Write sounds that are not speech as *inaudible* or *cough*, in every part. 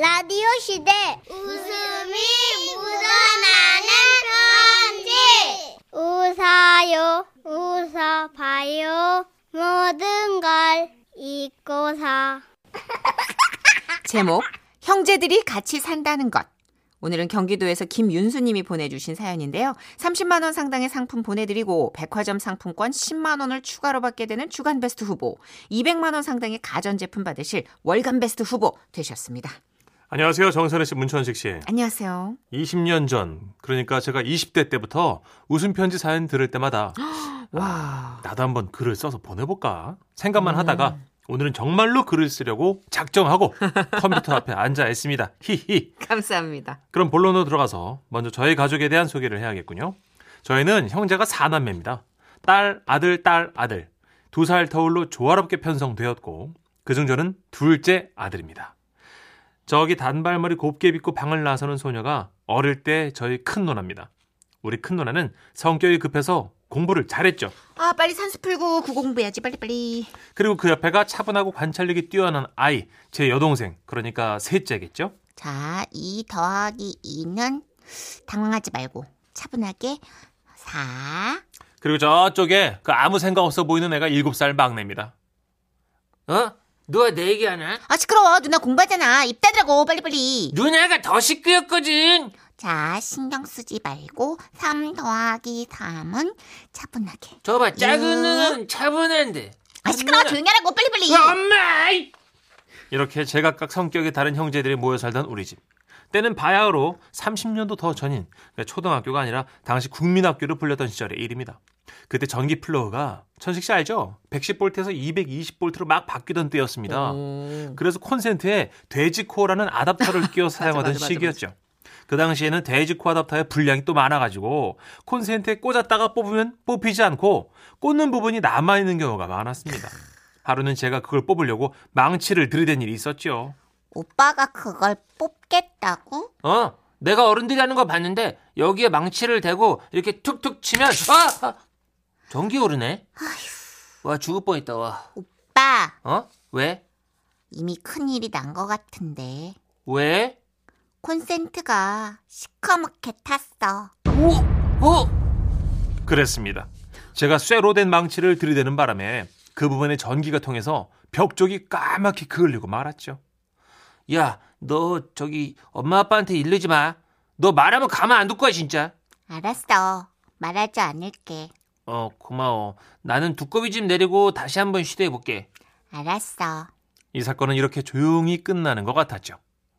라디오 시대 웃음이 묻어나는 편지 웃어요 웃어봐요 모든 걸 잊고서 *laughs* 제목 형제들이 같이 산다는 것. 오늘은 경기도에서 김윤수님이 보내주신 사연인데요. 30만 원 상당의 상품 보내드리고 백화점 상품권 10만 원을 추가로 받게 되는 주간 베스트 후보, 200만 원 상당의 가전 제품 받으실 월간 베스트 후보 되셨습니다. 안녕하세요. 정선혜 씨, 문천식 씨. 안녕하세요. 20년 전, 그러니까 제가 20대 때부터 웃음 편지 사연 들을 때마다 *gasps* 와. 나도 한번 글을 써서 보내볼까 생각만 음. 하다가 오늘은 정말로 글을 쓰려고 작정하고 *laughs* 컴퓨터 앞에 앉아 있습니다. 히히. 감사합니다. 그럼 본론으로 들어가서 먼저 저희 가족에 대한 소개를 해야겠군요. 저희는 형제가 4남매입니다. 딸, 아들, 딸, 아들. 두 살 터울로 조화롭게 편성되었고 그중 저는 둘째 아들입니다. 저기 단발머리 곱게 빗고 방을 나서는 소녀가 어릴 때 저희 큰 누나입니다. 우리 큰 누나는 성격이 급해서 공부를 잘했죠. 아, 빨리 산수 풀고 구공부해야지, 빨리빨리. 그리고 그 옆에가 차분하고 관찰력이 뛰어난 아이, 제 여동생, 그러니까 셋째겠죠. 자, 2 더하기 2는 당황하지 말고 차분하게 4. 그리고 저쪽에 그 아무 생각 없어 보이는 애가 7살 막내입니다. 어? 누가 내 얘기하나? 아, 시끄러워. 누나 공부하잖아. 입 닫으라고, 빨리빨리. 누나가 더 시끄럽거든. 자, 신경 쓰지 말고 3 더하기 3은 차분하게. 저봐 작은 음. 누나는 차분한데. 아, 시끄러워. 누나- 조용히 하라고, 빨리빨리. 엄마! 이렇게 제각각 성격이 다른 형제들이 모여 살던 우리 집. 때는 바야흐로 30년도 더 전인 그러니까 초등학교가 아니라 당시 국민학교로 불렸던 시절의 일입니다. 그때 전기 플러그가 천식 씨 알죠? 110볼트에서 220볼트로 막 바뀌던 때였습니다. 그래서 콘센트에 돼지코어라는 아답터를 *laughs* 끼워 사용하던 맞아, 맞아, 시기였죠. 그 당시에는 돼지코 아답터의 불량이 또 많아가지고 콘센트에 꽂았다가 뽑으면 뽑히지 않고 꽂는 부분이 남아있는 경우가 많았습니다. 하루는 제가 그걸 뽑으려고 망치를 들이댄 일이 있었죠. 오빠가 그걸 뽑 겠다고? 어? 내가 어른들이 하는 거 봤는데 여기에 망치를 대고 이렇게 툭툭 치면 아! 아! 전기 오르네. 와 죽을 뻔했다 와. 오빠, 어? 왜? 이미 큰 일이 난 것 같은데. 왜? 콘센트가 시커멓게 탔어. 오! 어? 그랬습니다. 제가 쇠로 된 망치를 들이대는 바람에 그 부분에 전기가 통해서 벽 쪽이 까맣게 그을리고 말았죠. 야, 너 저기 엄마 아빠한테 이르지 마. 너 말하면 가만 안 둘 거야 진짜. 알았어. 말하지 않을게. 어, 고마워. 나는 두꺼비 집 내리고 다시 한번 시도해 볼게. 알았어. 이 사건은 이렇게 조용히 끝나는 것 같았죠.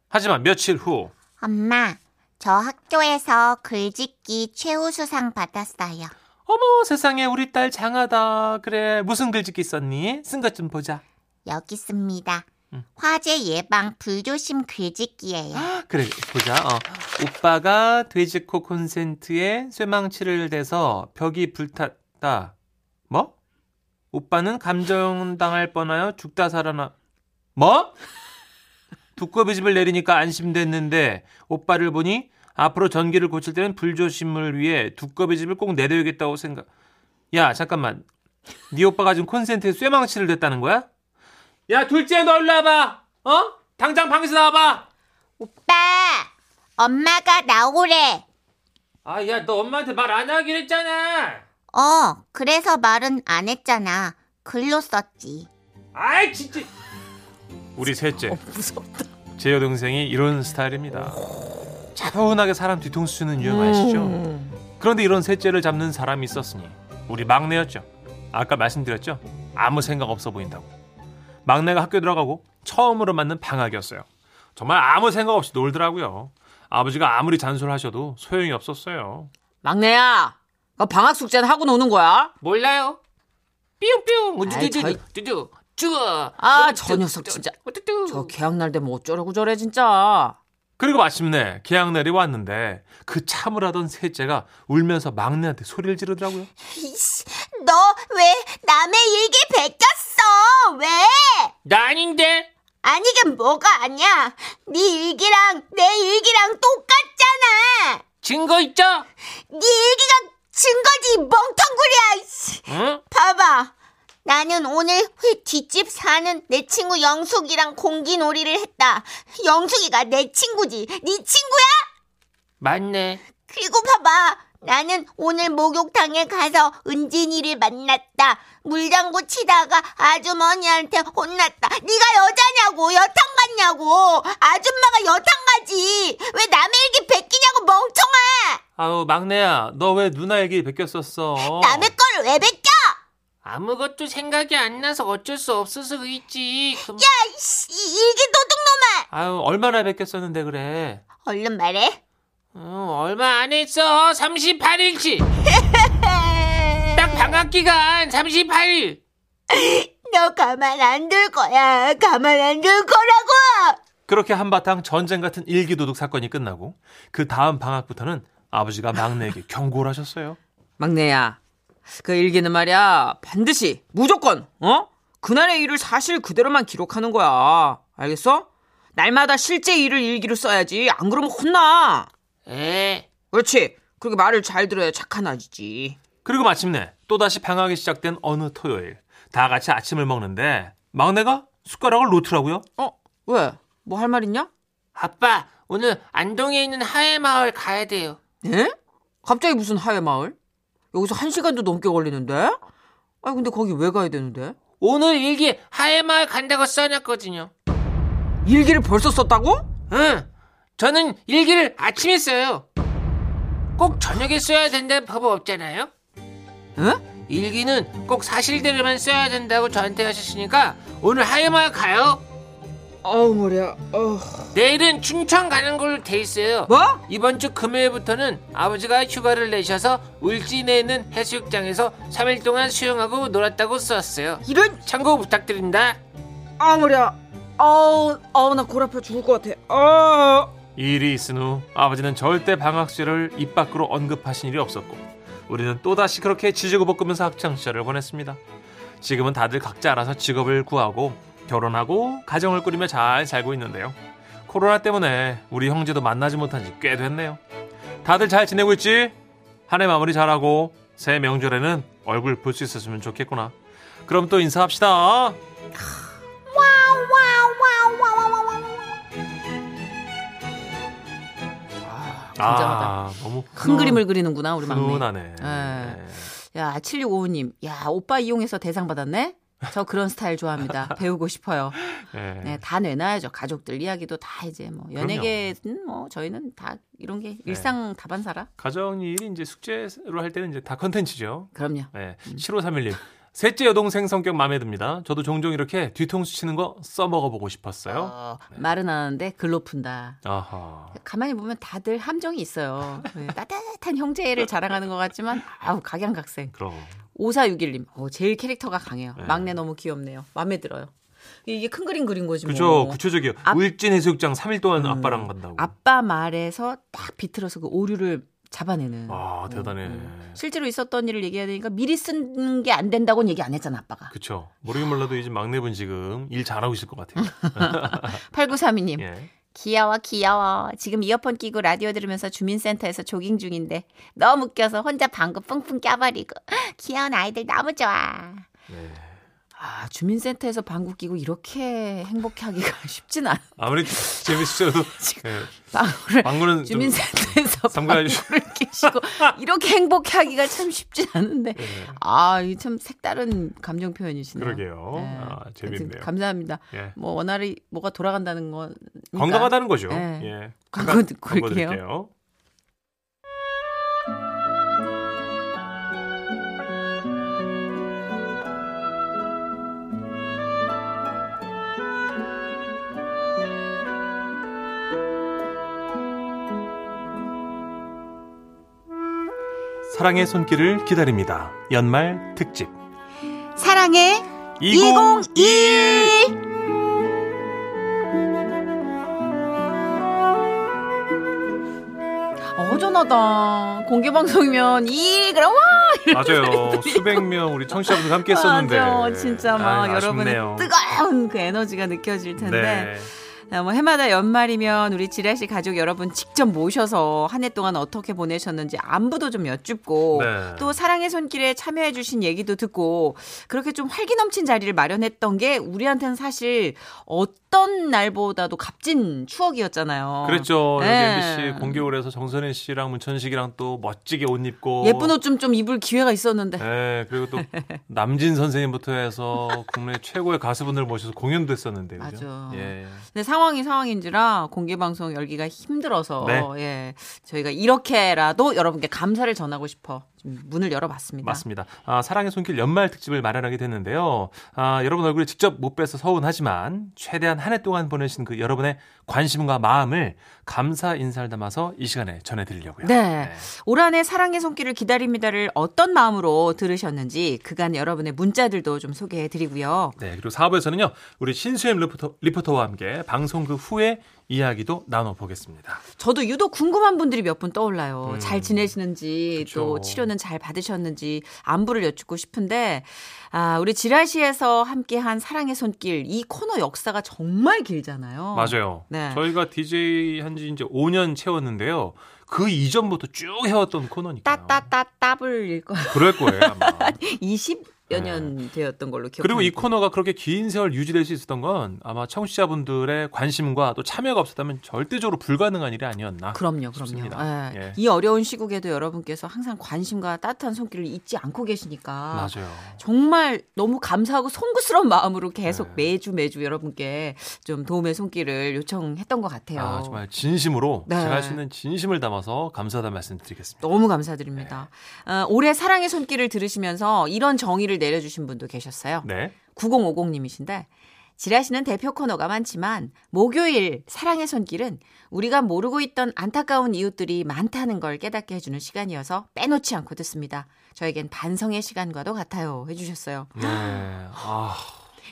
하지만 며칠 후 엄마, 저 학교에서 글짓기 최우수상 받았어요. 어머 세상에 우리 딸 장하다. 그래 무슨 글짓기 썼니? 쓴 것 좀 보자. 여기 있습니다. 음. 화재 예방 불조심 글짓기예요. 그래 보자. 어. 오빠가 돼지코 콘센트에 쇠망치를 대서 벽이 불탔다. 뭐? 오빠는 감정당할 뻔하여 죽다 살아나. 뭐? 두꺼비 집을 내리니까 안심됐는데 오빠를 보니 앞으로 전기를 고칠 때는 불조심을 위해 두꺼비 집을 꼭 내려야겠다고 생각. 야 잠깐만. 네 오빠가 지금 콘센트에 쇠망치를 댔다는 거야? 야 둘째 너 일로 와봐. 어? 당장 방에서 나와봐. 오빠, 엄마가 나오래. 아, 야, 너 엄마한테 말 안 하기로 했잖아. 어, 그래서 말은 안 했잖아. 글로 썼지. 아이, 진짜. 우리 셋째. 제 여동생이 이런 스타일입니다. 차분하게 사람 뒤통수 치는 유형 아시죠? 그런데 이런 셋째를 잡는 사람이 있었으니 우리 막내였죠. 아까 말씀드렸죠? 아무 생각 없어 보인다고. 막내가 학교 들어가고 처음으로 맞는 방학이었어요. 정말 아무 생각 없이 놀더라고요. 아버지가 아무리 잔소리하셔도 소용이 없었어요. 막내야, 너 방학 숙제는 하고 노는 거야? 몰라요. 삐용삐용. 두두. 쭈. 아, 저 녀석 진짜. 두두. 저 개학날 되면 어쩌려고 저래 진짜. 그리고 마침내 개학날이 왔는데 그 참을 하던 셋째가 울면서 막내한테 소리를 지르더라고요. 너 왜 남의 일기 베꼈어? 왜? 나 아닌데. 아니 이게 뭐가 아니야? 네 일기랑 내 일기랑 똑같잖아. 증거 있죠? 네 일기가 증거지 멍텅구리야. 응? 봐봐. 나는 오늘 회 뒷집 사는 내 친구 영숙이랑 공기놀이를 했다. 영숙이가 내 친구지. 네 친구야? 맞네. 그리고 봐봐. 나는 오늘 목욕탕에 가서 은진이를 만났다. 물장구 치다가 아주머니한테 혼났다. 네가 여자냐고 여탕 갔냐고. 아줌마가 여탕 가지. 왜 남의 일기 베끼냐고 멍청아. 아우 막내야 너 왜 누나 얘기 베꼈었어? 남의 걸 왜 베껴? 아무것도 생각이 안 나서 어쩔 수 없어서 그랬지. 그럼- 야, 이씨, 이 일기 도둑놈아. 아유 얼마나 베꼈었는데 그래? 얼른 말해. 어, 얼마 안 했어. 38일치. *laughs* 딱 방학 기간 38일. 너 가만 안 둘 거야. 가만 안 둘 거라고. 그렇게 한바탕 전쟁 같은 일기도둑 사건이 끝나고 그 다음 방학부터는 아버지가 막내에게 경고를 하셨어요. 막내야, 그 일기는 말이야 반드시 무조건 어 그날의 일을 사실 그대로만 기록하는 거야. 알겠어? 날마다 실제 일을 일기로 써야지. 안 그러면 혼나. 에. 그렇지. 그렇게 말을 잘 들어야 착한 아지지. 그리고 마침내 또다시 방학이 시작된 어느 토요일 다 같이 아침을 먹는데 막내가 숟가락을 놓더라고요. 어? 왜? 뭐 할 말 있냐? 아빠, 오늘 안동에 있는 하회마을 가야 돼요. 예? 갑자기 무슨 하회 마을? 여기서 한 시간도 넘게 걸리는데? 아니 근데 거기 왜 가야 되는데? 오늘 일기 하회마을 간다고 써놨거든요. 일기를 벌써 썼다고? 응. 저는 일기를 아침에 써요. 꼭 저녁에 써야 된다는 법 없잖아요. 응? 일기는 꼭 사실대로만 써야 된다고 저한테 하셨으니까 오늘 하회마을 가요. 어우 머리야. 어. 내일은 춘천 가는 걸로 돼 있어요. 뭐? 이번 주 금요일부터는 아버지가 휴가를 내셔서 울진에 있는 해수욕장에서 3일 동안 수영하고 놀았다고 썼어요. 이런 참고 부탁드립니다. 아 머리야. 아우 아우 나 골 아파 죽을 것 같아. 아. 이 일이 있은 후 아버지는 절대 방학수를 입 밖으로 언급하신 일이 없었고 우리는 또다시 그렇게 지지고 볶으면서 학창시절을 보냈습니다. 지금은 다들 각자 알아서 직업을 구하고 결혼하고 가정을 꾸리며 잘 살고 있는데요. 코로나 때문에 우리 형제도 만나지 못한 지 꽤 됐네요. 다들 잘 지내고 있지? 한 해 마무리 잘하고 새 명절에는 얼굴 볼 수 있었으면 좋겠구나. 그럼 또 인사합시다. 굉장하다. 아, 너무 큰 그림을 그리는구나 우리 막내. 훈훈하네. 예. 야 7655님. 야 오빠 이용해서 대상 받았네. 저 그런 스타일 좋아합니다. *laughs* 배우고 싶어요. 네. 네, 다 내놔야죠. 가족들 이야기도 다 이제 뭐 연예계는 뭐 저희는 다 이런 게 일상 다반사라. 가정 일이 이제 숙제로 할 때는 이제 다 컨텐츠죠. 그럼요. 네. 7531님. 셋째 여동생 성격 마음에 듭니다. 저도 종종 이렇게 뒤통수 치는 거 써먹어보고 싶었어요. 어, 말은 안 하는데 글로 푼다. 아하. 가만히 보면 다들 함정이 있어요. 네, 따뜻한 형제를 자랑하는 것 같지만 아우 각양각색. 그럼. 5461님. 어, 제일 캐릭터가 강해요. 네. 막내 너무 귀엽네요. 마음에 들어요. 이게 큰 그림 그린 거지 뭐. 그죠. 구체적이에요. 앞- 울진 해수욕장 3일 동안 음. 아빠랑 간다고. 아빠 말에서 딱 비틀어서 그 오류를 잡아내는. 아, 대단해. 음. 실제로 있었던 일을 얘기해야 되니까 미리 쓴 게 안 된다고는 얘기 안 했잖아, 아빠가. 그쵸. 모르긴 몰라도 이제 막내분 지금 일 잘하고 있을 것 같아요. *laughs* 8932님. 예. 귀여워 귀여워. 지금 이어폰 끼고 라디오 들으면서 주민센터에서 조깅 중인데 너무 웃겨서 혼자 방구 뿡뿡 껴버리고 *gasps* 귀여운 아이들 너무 좋아. 네. 아, 주민센터에서 방구 끼고 이렇게 행복하기가 *laughs* 쉽진 않아. 아무리 재밌으셔도 *laughs* 예. 방구를 방구는 좀 주민센터에서 방구를 *laughs* 끼시고 이렇게 행복하기가 참 쉽지 않은데 예. 아, 이 참 색다른 감정 표현이시네요. 그러게요. 네. 아, 재밌네요. 감사합니다. 예. 뭐 원활히 뭐가 돌아간다는 건 건강하다는 거죠. 네. 예. 광고 듣고 올게요. 사랑의 손길을 기다립니다. 연말 특집 사랑해 2021 어, 허전하다. 공개 방송이면 이 그럼 와 맞아요. 수백 명 우리 청취자분들 함께 했었는데. 맞아. 진짜 막 아유, 여러분의 아쉽네요. 뜨거운 그 에너지가 느껴질 텐데 네. 아, 뭐 해마다 연말이면 우리 지라시 가족 여러분 직접 모셔서 한 해 동안 어떻게 보내셨는지 안부도 좀 여쭙고 네. 또 사랑의 손길에 참여해 주신 얘기도 듣고 그렇게 좀 활기 넘친 자리를 마련했던 게 우리한테는 사실 어떤 날보다도 값진 추억이었잖아요. 여기 네. MBC 공개홀에서 정선혜 씨랑 문천식이랑 또 멋지게 옷 입고 예쁜 옷좀좀 입을 기회가 있었는데. 네, 그리고 또 *laughs* 남진 선생님부터 해서 국내 최고의 가수분들 모셔서 공연도 했었는데 그죠? 맞아. 예. 근데 상황이 상황인지라 공개 방송 열기가 힘들어서 네. 예 저희가 이렇게라도 여러분께 감사를 전하고 싶어 좀 문을 열어봤습니다. 맞습니다. 아, 사랑의 손길 연말 특집을 마련하게 됐는데요. 아, 여러분 얼굴에 직접 못 뵈서 서운하지만 최대한 한 해 동안 보내신 그 여러분의 관심과 마음을 감사 인사를 담아서 이 시간에 전해드리려고요. 네. 올 한 해 사랑의 손길을 기다립니다를 어떤 마음으로 들으셨는지 그간 여러분의 문자들도 좀 소개해드리고요. 네, 그리고 4부에서는요, 우리 신수엠 리포터, 리포터와 함께 방송 그 후에 이야기도 나눠보겠습니다. 저도 유독 궁금한 분들이 몇 분 떠올라요. 음. 잘 지내시는지 또 그쵸. 치료는 잘 받으셨는지 안부를 여쭙고 싶은데 아 우리 지라시에서 함께한 사랑의 손길 이 코너 역사가 정말 길잖아요. 맞아요. 네. 저희가 DJ 한지 이제 5년 채웠는데요. 그 이전부터 쭉 해왔던 코너니까요. 따따따 따블일 거 그럴 거예요, 아마. *laughs* 20 여년 되었던 걸로 기억합니다. 네. 그리고 이 코너가 그렇게 긴 세월 유지될 수 있었던 건 아마 청취자분들의 관심과 또 참여가 없었다면 절대적으로 불가능한 일이 아니었나. 그럼요, 그럼요. 싶습니다. 예. 예. 이 어려운 시국에도 여러분께서 항상 관심과 따뜻한 손길을 잊지 않고 계시니까 맞아요. 정말 너무 감사하고 송구스러운 마음으로 계속 네. 매주 매주 여러분께 좀 도움의 손길을 요청했던 것 같아요. 아, 정말 진심으로 네. 제가 할 수 있는 진심을 담아서 감사하다는 말씀 드리겠습니다. 너무 감사드립니다. 어, 올해 사랑의 손길을 들으시면서 이런 정의를 내려주신 분도 계셨어요. 네. 9050님이신데 지라시는 대표 코너가 많지만 목요일 사랑의 손길은 우리가 모르고 있던 안타까운 이웃들이 많다는 걸 깨닫게 해주는 시간이어서 빼놓지 않고 듣습니다. 저에겐 반성의 시간과도 같아요. 해주셨어요. 네. 아,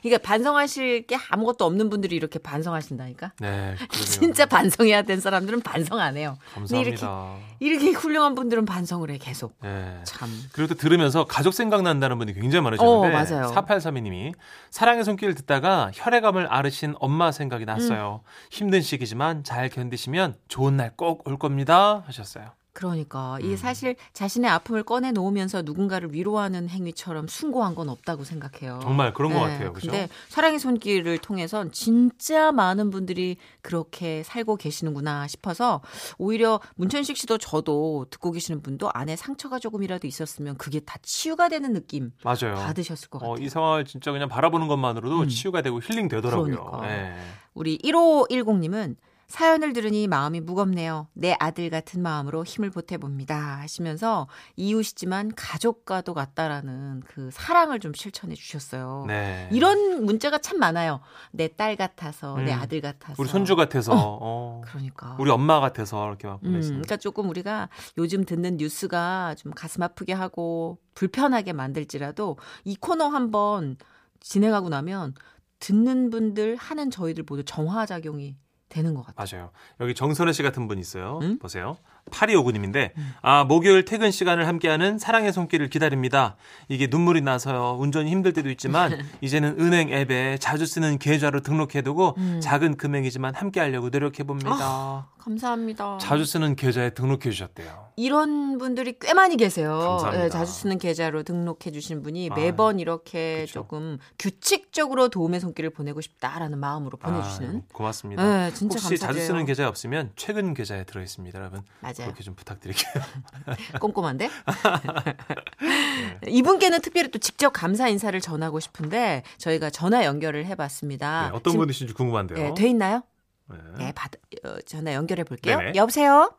그러니까 반성하실 게 아무것도 없는 분들이 이렇게 반성하신다니까. 네. *laughs* 진짜 반성해야 된 사람들은 반성 안 해요. 근데 이렇게 감사합니다. 이렇게 훌륭한 분들은 반성을 해 계속. 네. 참. 그리고 또 들으면서 가족 생각난다는 분이 굉장히 많으셨는데 어, 맞아요. 4832님이 사랑의 손길을 듣다가 혈액암을 앓으신 엄마 생각이 났어요. 음. 힘든 시기지만 잘 견디시면 좋은 날 꼭 올 겁니다 하셨어요. 그러니까 음. 이게 사실 자신의 아픔을 꺼내 놓으면서 누군가를 위로하는 행위처럼 숭고한 건 없다고 생각해요. 정말 그런 것 네, 같아요. 그죠? 근데 사랑의 손길을 통해선 진짜 많은 분들이 그렇게 살고 계시는구나 싶어서 오히려 문천식 씨도 저도 듣고 계시는 분도 안에 상처가 조금이라도 있었으면 그게 다 치유가 되는 느낌 맞아요. 받으셨을 것 같아요. 어, 이 상황을 진짜 그냥 바라보는 것만으로도 음. 치유가 되고 힐링 되더라고요. 그러니까. 네. 우리 1510님은 사연을 들으니 마음이 무겁네요. 내 아들 같은 마음으로 힘을 보태봅니다. 하시면서 이웃이지만 가족과도 같다라는 그 사랑을 좀 실천해 주셨어요. 네. 이런 문자가 참 많아요. 내 딸 같아서, 내 음. 아들 같아서. 우리 손주 같아서 어. 그러니까. 우리 엄마 같아서 이렇게 막 음, 보냈습니다. 그러니까 조금 우리가 요즘 듣는 뉴스가 좀 가슴 아프게 하고 불편하게 만들지라도 이 코너 한번 진행하고 나면 듣는 분들 하는 저희들 모두 정화작용이 되는 것 같아요. 맞아요. 여기 정선혜 씨 같은 분 있어요. 음? 보세요. 8259님인데, 아, 목요일 퇴근 시간을 함께하는 사랑의 손길을 기다립니다. 이게 눈물이 나서요. 운전이 힘들 때도 있지만, *laughs* 이제는 은행 앱에 자주 쓰는 계좌로 등록해두고, 음. 작은 금액이지만 함께하려고 노력해봅니다. 감사합니다. 자주 쓰는 계좌에 등록해 주셨대요. 이런 분들이 꽤 많이 계세요. 감사합니다. 예, 자주 쓰는 계좌로 등록해 주신 분이 아, 매번 이렇게 그쵸. 조금 규칙적으로 도움의 손길을 보내고 싶다라는 마음으로 보내주시는. 아, 고맙습니다. 네, 진짜 혹시 자주 감사드려요. 쓰는 계좌 없으면 최근 계좌에 들어 있습니다, 여러분. 맞아요. 그렇게 좀 부탁드릴게요. *laughs* 꼼꼼한데? *laughs* 이분께는 특별히 또 직접 감사 인사를 전하고 싶은데 저희가 전화 연결을 해봤습니다. 네, 어떤 지금, 분이신지 궁금한데요. 예, 돼 있나요? 네. 네, 받, 어, 전화 연결해 볼게요. 네네. 여보세요?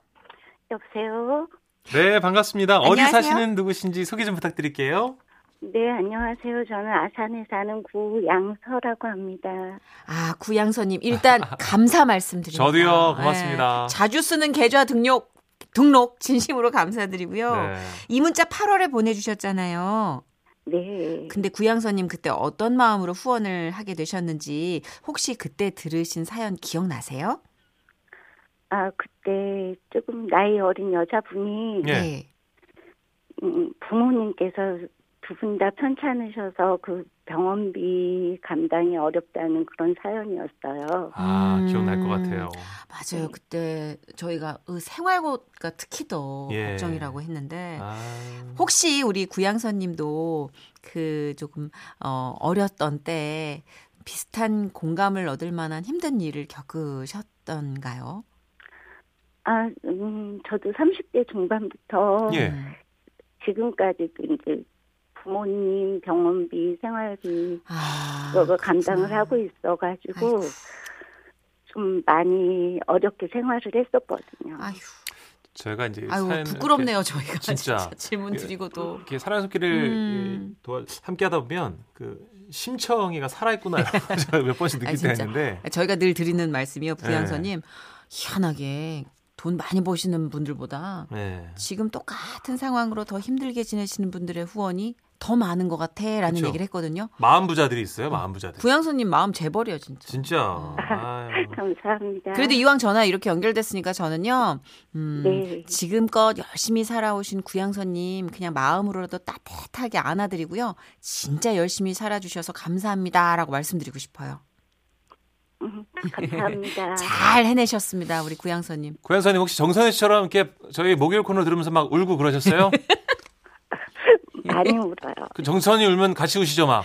여보세요? 네, 반갑습니다. 어디 안녕하세요. 사시는 누구신지 소개 좀 부탁드릴게요. 네, 안녕하세요. 저는 아산에 사는 구양서라고 합니다. 아, 구양서님 일단 *laughs* 감사 말씀드립니다. 저도요, 고맙습니다. 예, 자주 쓰는 계좌 등록 등록 진심으로 감사드리고요. 네. 이 문자 8월에 보내주셨잖아요. 네. 근데 구양서님 그때 어떤 마음으로 후원을 하게 되셨는지 혹시 그때 들으신 사연 기억나세요? 아, 그때 조금 나이 어린 여자분이 예. 네. 음, 부모님께서 두 분 다 편찮으셔서 그 병원비 감당이 어렵다는 그런 사연이었어요. 아, 음. 기억날 것 같아요. 맞아요. 그때 저희가 그 생활고가 특히 더 예. 걱정이라고 했는데 아, 혹시 우리 구양선 님도 그 조금 어, 어렸던 때 비슷한 공감을 얻을 만한 힘든 일을 겪으셨던가요? 아, 음, 저도 30대 중반부터 예. 음. 지금까지도 이제 부모님 병원비, 생활비 아, 그거 감당을 그렇구나. 하고 있어가지고 아이고. 좀 많이 어렵게 생활을 했었거든요. 아휴, 저희가 이제 아유 사연 부끄럽네요 저희가 진짜. 진짜, 질문 드리고도 이렇게 사랑의 손길을 음. 도와 함께 하다 보면 그 심청이가 살아있구나 *laughs* *laughs* 몇 번씩 느낄 아, 때가 진짜. 있는데 저희가 늘 드리는 말씀이요 네. 부양서님 희한하게 돈 많이 버시는 분들보다 네. 지금 똑같은 상황으로 더 힘들게 지내시는 분들의 후원이 더 많은 것 같아 라는 그쵸. 얘기를 했거든요. 마음 부자들이 있어요 마음 부자들 부양서님 마음 재벌이요 진짜. 진짜 아유. *laughs* 감사합니다. 그래도 이왕 전화 이렇게 연결됐으니까 저는요, 음, 네. 지금껏 열심히 살아오신 구양서님 그냥 마음으로라도 따뜻하게 안아드리고요. 진짜 열심히 살아주셔서 감사합니다 라고 말씀드리고 싶어요. 음, 감사합니다. *laughs* 잘 해내셨습니다, 우리 구양서님. 고양사님 혹시 정선혜 씨처럼 이렇게 저희 목요일 코너 들으면서 막 울고 그러셨어요? *laughs* 많이 울어요. 그 정선이 울면 같이 우시죠 막.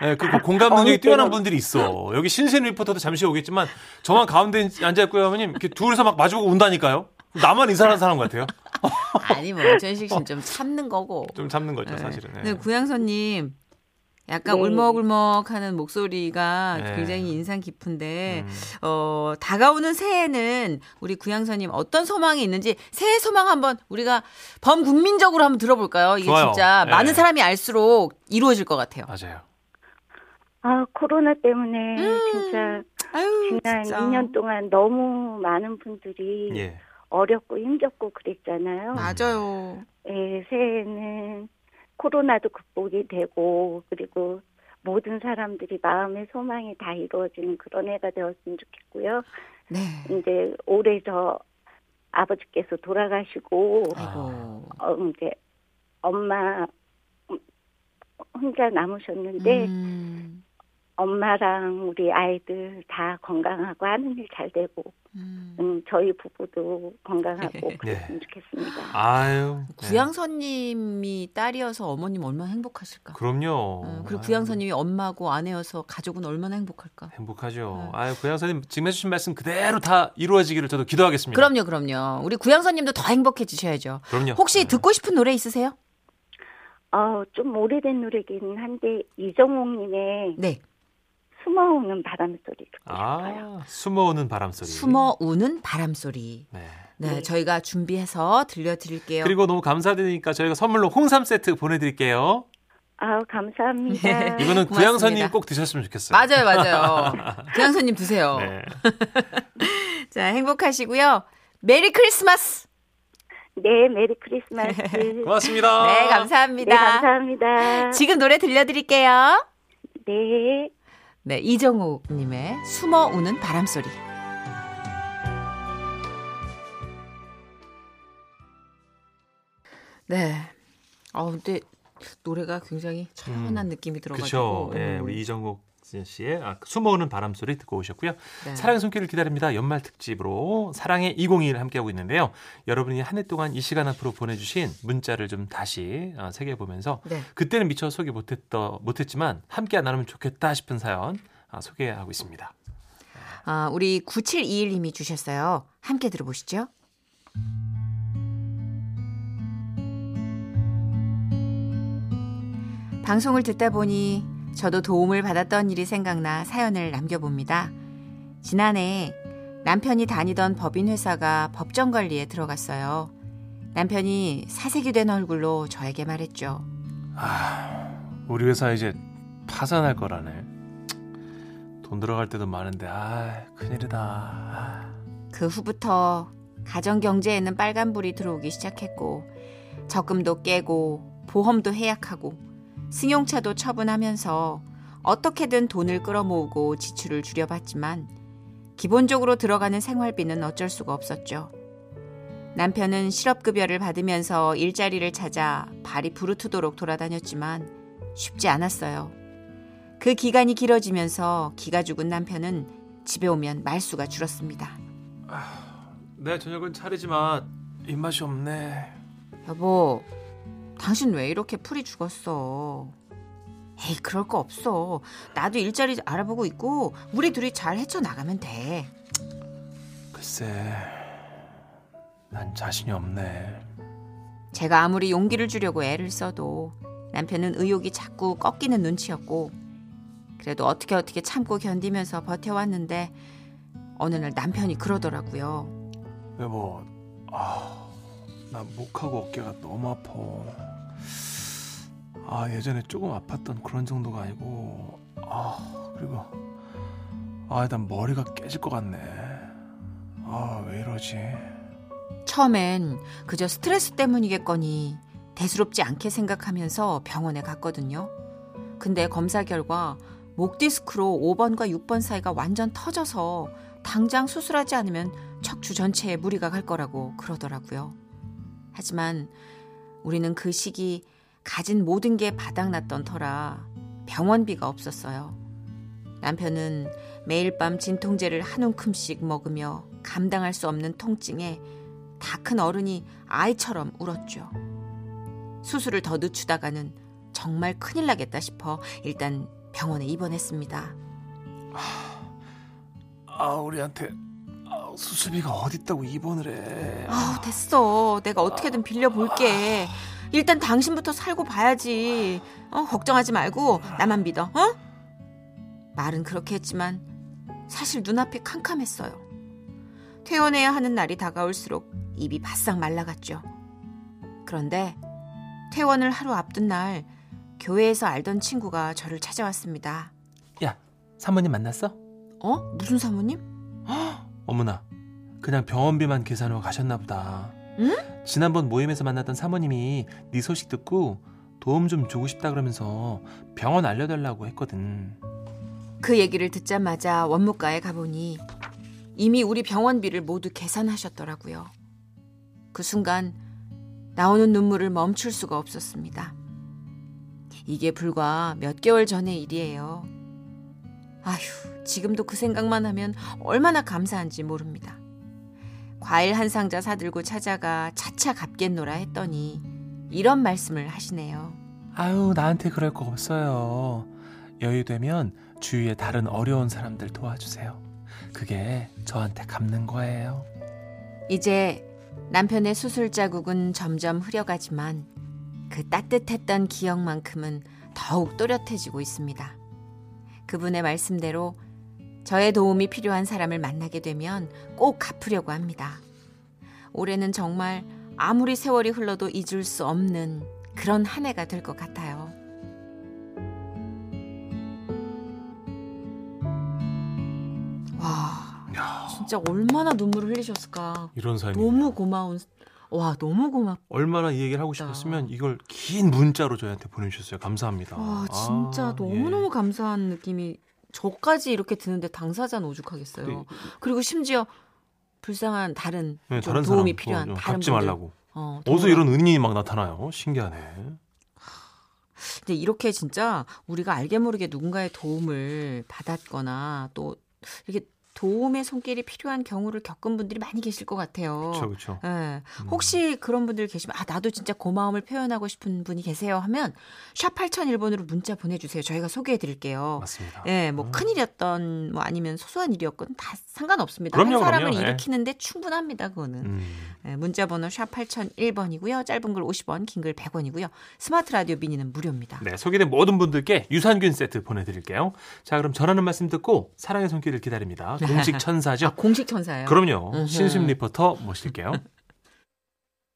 네, *laughs* 그 공감 능력이 뛰어난 분들이 있어. 여기 신신 리포터도 잠시 오겠지만 저만 가운데 앉아 있고요, 어머님. 이렇게 둘이서 막 마주보고 운다니까요. 나만 이상한 사람 같아요. 아니 뭐 전식 씨는 좀 참는 거고. 좀 참는 거죠, 네. 사실은. 네. 근데 구양서님 약간 네. 울먹울먹하는 목소리가 네. 굉장히 인상 깊은데 음. 어 다가오는 새해는 우리 구양서님 어떤 소망이 있는지 새해 소망 한번 우리가 범국민적으로 한번 들어볼까요? 이게 좋아요. 진짜 네. 많은 사람이 알수록 이루어질 것 같아요. 맞아요. 아, 코로나 때문에 진짜 아유 지난 진짜. 2년 동안 너무 많은 분들이 예. 어렵고 힘겹고 그랬잖아요. 맞아요. 예, 새해에는 코로나도 극복이 되고 그리고 모든 사람들이 마음의 소망이 다 이루어지는 그런 해가 되었으면 좋겠고요. 네. 이제 올해 저 아버지께서 돌아가시고. 어, 이제 엄마 음, 혼자 남으셨는데 음, 엄마랑 우리 아이들 다 건강하고 하는 일 잘 되고 음. 음, 저희 부부도 건강하고 *laughs* 네. 그랬으면 좋겠습니다. 아유. 네. 구양서님이 딸이어서 어머님 얼마나 행복하실까? 그럼요. 어, 그리고 아유, 구양서님이 엄마고 아내여서 가족은 얼마나 행복할까? 행복하죠. 네. 아유, 고양사님 지금 해주신 말씀 그대로 다 이루어지기를 저도 기도하겠습니다. 그럼요, 그럼요. 우리 구양서님도 더 행복해지셔야죠. 그럼요. 혹시 네. 듣고 싶은 노래 있으세요? 어, 좀 오래된 노래긴 한데 이정옥님의 네. 숨어오는 바람 소리 듣고 싶어요. 아, 숨어오는 바람 소리. 숨어 우는 바람 소리. 네. 네, 저희가 준비해서 들려드릴게요. 그리고 너무 감사드리니까 저희가 선물로 홍삼 세트 보내드릴게요. 아우 감사합니다. 네. 이거는. 구양선님 꼭 드셨으면 좋겠어요. 맞아요, 맞아요. *laughs* 구양서님 드세요. 네. *laughs* 자, 행복하시고요. Merry Christmas. 네, Merry Christmas. *laughs* 고맙습니다. 네, 네, 감사합니다. 감사합니다. 지금 노래 들려드릴게요. 네. 네, 이정욱님의 숨어 우는 바람소리. 네. 아 근데 노래가 굉장히 처연한 느낌이 들어가지고. 그렇죠. 예, 음. 우리 이정 국 씨의 아, 숨어오는 바람 소리 듣고 오셨고요. 네. 사랑의 손길을 기다립니다. 연말 특집으로 사랑의 2021 함께하고 있는데요. 여러분이 한 해 동안 이 시간 앞으로 보내주신 문자를 좀 다시 어, 새겨보면서 네. 그때는 미처 소개 못했더, 못했지만 함께 나누면 좋겠다 싶은 사연 아, 소개하고 있습니다. 아, 우리 9721님이 주셨어요. 함께 들어보시죠. 방송을 듣다 보니 저도 도움을 받았던 일이 생각나 사연을 남겨봅니다. 지난해 남편이 다니던 법인 회사가 법정 관리에 들어갔어요. 남편이 사색이 된 얼굴로 저에게 말했죠. 우리 회사 이제 파산할 거라네. 돈 들어갈 때도 많은데 아 큰일이다. 아. 그 후부터 가정 경제에는 빨간불이 들어오기 시작했고 적금도 깨고 보험도 해약하고 승용차도 처분하면서 어떻게든 돈을 끌어모으고 지출을 줄여봤지만 기본적으로 들어가는 생활비는 어쩔 수가 없었죠. 남편은 실업급여를 받으면서 일자리를 찾아 발이 부르트도록 돌아다녔지만 쉽지 않았어요. 그 기간이 길어지면서 기가 죽은 남편은 집에 오면 말수가 줄었습니다. 내 저녁은 차리지만 입맛이 없네. 여보, 당신 왜 이렇게 풀이 죽었어? 에이, 그럴 거 없어. 나도 일자리 알아보고 있고, 우리 둘이 잘 헤쳐나가면 돼. 글쎄, 난 자신이 없네. 제가 아무리 용기를 주려고 애를 써도 남편은 의욕이 자꾸 꺾이는 눈치였고, 그래도 어떻게 어떻게 참고 견디면서 버텨왔는데, 어느 날 남편이 그러더라고요. 여보, 아, 나 목하고 어깨가 너무 아파. 아, 예전에 조금 아팠던 그런 정도가 아니고, 아, 그리고, 아, 난 머리가 깨질 것 같네. 아, 왜 이러지? 처음엔 그저 스트레스 때문이겠거니 대수롭지 않게 생각하면서 병원에 갔거든요. 근데 검사 결과 목 디스크로 5번과 6번 사이가 완전 터져서 당장 수술하지 않으면 척추 전체에 무리가 갈 거라고 그러더라고요. 하지만 우리는 그 시기 가진 모든 게 바닥났던 터라 병원비가 없었어요. 남편은 매일 밤 진통제를 한 움큼씩 먹으며 감당할 수 없는 통증에 다 큰 어른이 아이처럼 울었죠. 수술을 더 늦추다가는 정말 큰일 나겠다 싶어 일단 병원에 입원했습니다. 아, 우리한테 아, 수술비가 어딨다고 입원을 해. 아우 됐어. 내가 어떻게든 빌려 볼게. 일단 당신부터 살고 봐야지. 어, 걱정하지 말고 나만 믿어. 어? 말은 그렇게 했지만 사실 눈앞이 캄캄했어요. 퇴원해야 하는 날이 다가올수록 입이 바싹 말라갔죠. 그런데 퇴원을 하루 앞둔 날 교회에서 알던 친구가 저를 찾아왔습니다. 야, 사모님 만났어? 어? 무슨 사모님? 어머나, 그냥 병원비만 계산하고 가셨나 보다. 응? 지난번 모임에서 만났던 사모님이 네 소식 듣고 도움 좀 주고 싶다 그러면서 병원 알려달라고 했거든. 그 얘기를 듣자마자 원무과에 가보니 이미 우리 병원비를 모두 계산하셨더라고요. 그 순간 나오는 눈물을 멈출 수가 없었습니다. 이게 불과 몇 개월 전의 일이에요. 아휴, 지금도 그 생각만 하면 얼마나 감사한지 모릅니다. 과일 한 상자 사들고 찾아가 차차 갚겠노라 했더니 이런 말씀을 하시네요. 아유, 나한테 그럴 거 없어요. 여유되면 주위에 다른 어려운 사람들 도와주세요. 그게 저한테 갚는 거예요. 이제 남편의 수술 자국은 점점 흐려가지만 그 따뜻했던 기억만큼은 더욱 또렷해지고 있습니다. 그분의 말씀대로 저의 도움이 필요한 사람을 만나게 되면 꼭 갚으려고 합니다. 올해는 정말 아무리 세월이 흘러도 잊을 수 없는 그런 한 해가 될 것 같아요. 와, 진짜 얼마나 눈물을 흘리셨을까. 이런 삶이 너무 고마운 와 너무 고맙 얼마나 이 얘기를 하고 싶었으면 이걸 긴 문자로 저희한테 보내주셨어요. 감사합니다. 와 진짜 아, 너무 너무 예. 감사한 느낌이 저까지 이렇게 드는데 당사자는 오죽하겠어요. 네. 그리고 심지어 불쌍한 다른 네, 좀 다른 도움이 사람 필요한 어, 다른 갚지 분들. 말라고. 어, 어디서 이런 은인이 막 나타나요? 신기하네. 근데 이렇게 진짜 우리가 알게 모르게 누군가의 도움을 받았거나 또 이렇게 도움의 손길이 필요한 경우를 겪은 분들이 많이 계실 것 같아요. 그렇죠, 그렇죠. 예. 혹시 그런 분들 계시면 아 나도 진짜 고마움을 표현하고 싶은 분이 계세요 하면 샵 8001번으로 문자 보내주세요. 저희가 소개해 드릴게요. 맞습니다. 예, 뭐 음. 큰일이었던 뭐 아니면 소소한 일이었건 다 상관없습니다. 그럼요, 한 사람을 그럼요. 예. 일으키는데 충분합니다. 그거는. 음. 예, 문자 번호 샵 8001번이고요. 짧은 글 50원, 긴 글 100원이고요. 스마트 라디오 미니는 무료입니다. 네, 소개된 모든 분들께 유산균 세트 보내드릴게요. 자, 그럼 전하는 말씀 듣고 사랑의 손길을 기다립니다. 공식 *laughs* 천사죠. 아, 공식 천사예요. 그럼요. 신심 리포터 모실게요. *laughs*